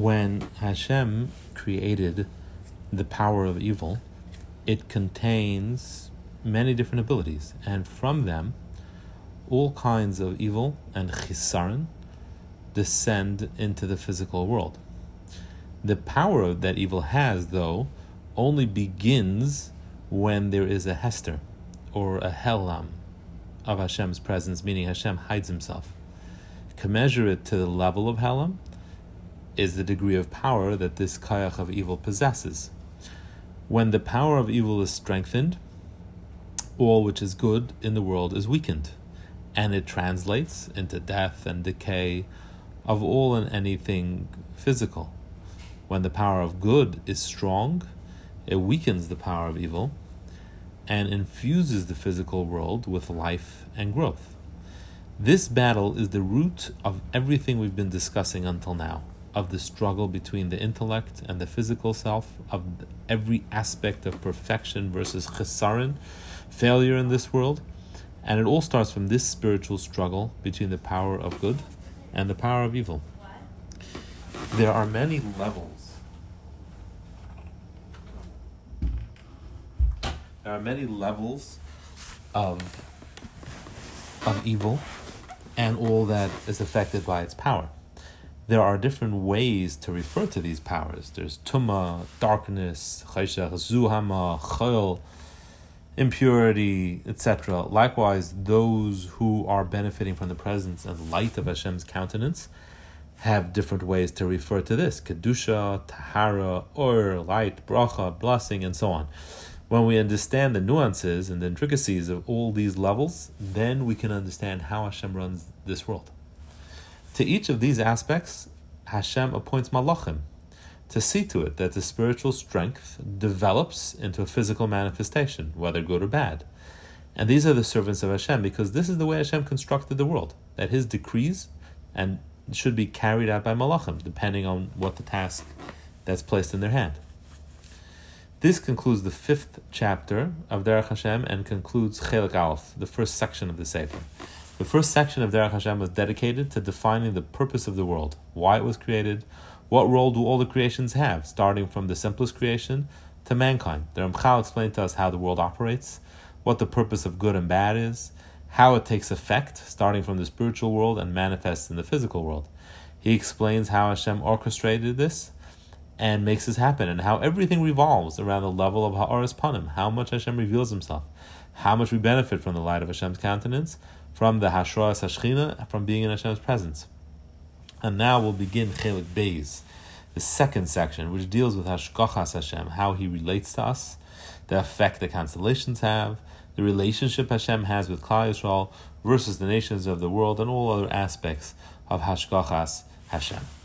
When Hashem created the power of evil, it contains many different abilities, and from them, all kinds of evil and chisaron descend into the physical world. The power that evil has, though, only begins when there is a hester or a helam of Hashem's presence, meaning Hashem hides himself. Commensurate to the level of helam is the degree of power that this kayach of evil possesses. When the power of evil is strengthened, all which is good in the world is weakened, and it translates into death and decay of all and anything physical. When the power of good is strong, it weakens the power of evil and infuses the physical world with life and growth. This battle is the root of everything we've been discussing until now of the struggle between the intellect and the physical self, of every aspect of perfection versus chesaron, failure in this world. And it all starts from this spiritual struggle between the power of good and the power of evil. There are many levels. There are many levels of of evil and all that is affected by its power there are different ways to refer to these powers. There's tuma, darkness, chayshach, zuhama, chayil, impurity, etc. Likewise, those who are benefiting from the presence and light of Hashem's countenance have different ways to refer to this kedusha, tahara, or light, bracha, blessing, and so on. When we understand the nuances and the intricacies of all these levels, then we can understand how Hashem runs this world. To each of these aspects, Hashem appoints malachim to see to it that the spiritual strength develops into a physical manifestation, whether good or bad. And these are the servants of Hashem because this is the way Hashem constructed the world, that His decrees and should be carried out by malachim, depending on what the task that's placed in their hand. This concludes the fifth chapter of Derech Hashem and concludes Chelik Aleph, the first section of the Sefer. The first section of Derech Hashem was dedicated to defining the purpose of the world, why it was created, what role do all the creations have, starting from the simplest creation to mankind. The Ramchal explained to us how the world operates, what the purpose of good and bad is, how it takes effect, starting from the spiritual world and manifests in the physical world. He explains how Hashem orchestrated this and makes this happen, and how everything revolves around the level of Ha'aras Panim, how much Hashem reveals himself, how much we benefit from the light of Hashem's countenance, from the Hashras Hashchina, from being in Hashem's presence. And now we'll begin Chelik Beis, the second section, which deals with Hashgachas Hashem, how He relates to us, the effect the constellations have, the relationship Hashem has with Klal Yisrael versus the nations of the world, and all other aspects of Hashgachas Hashem.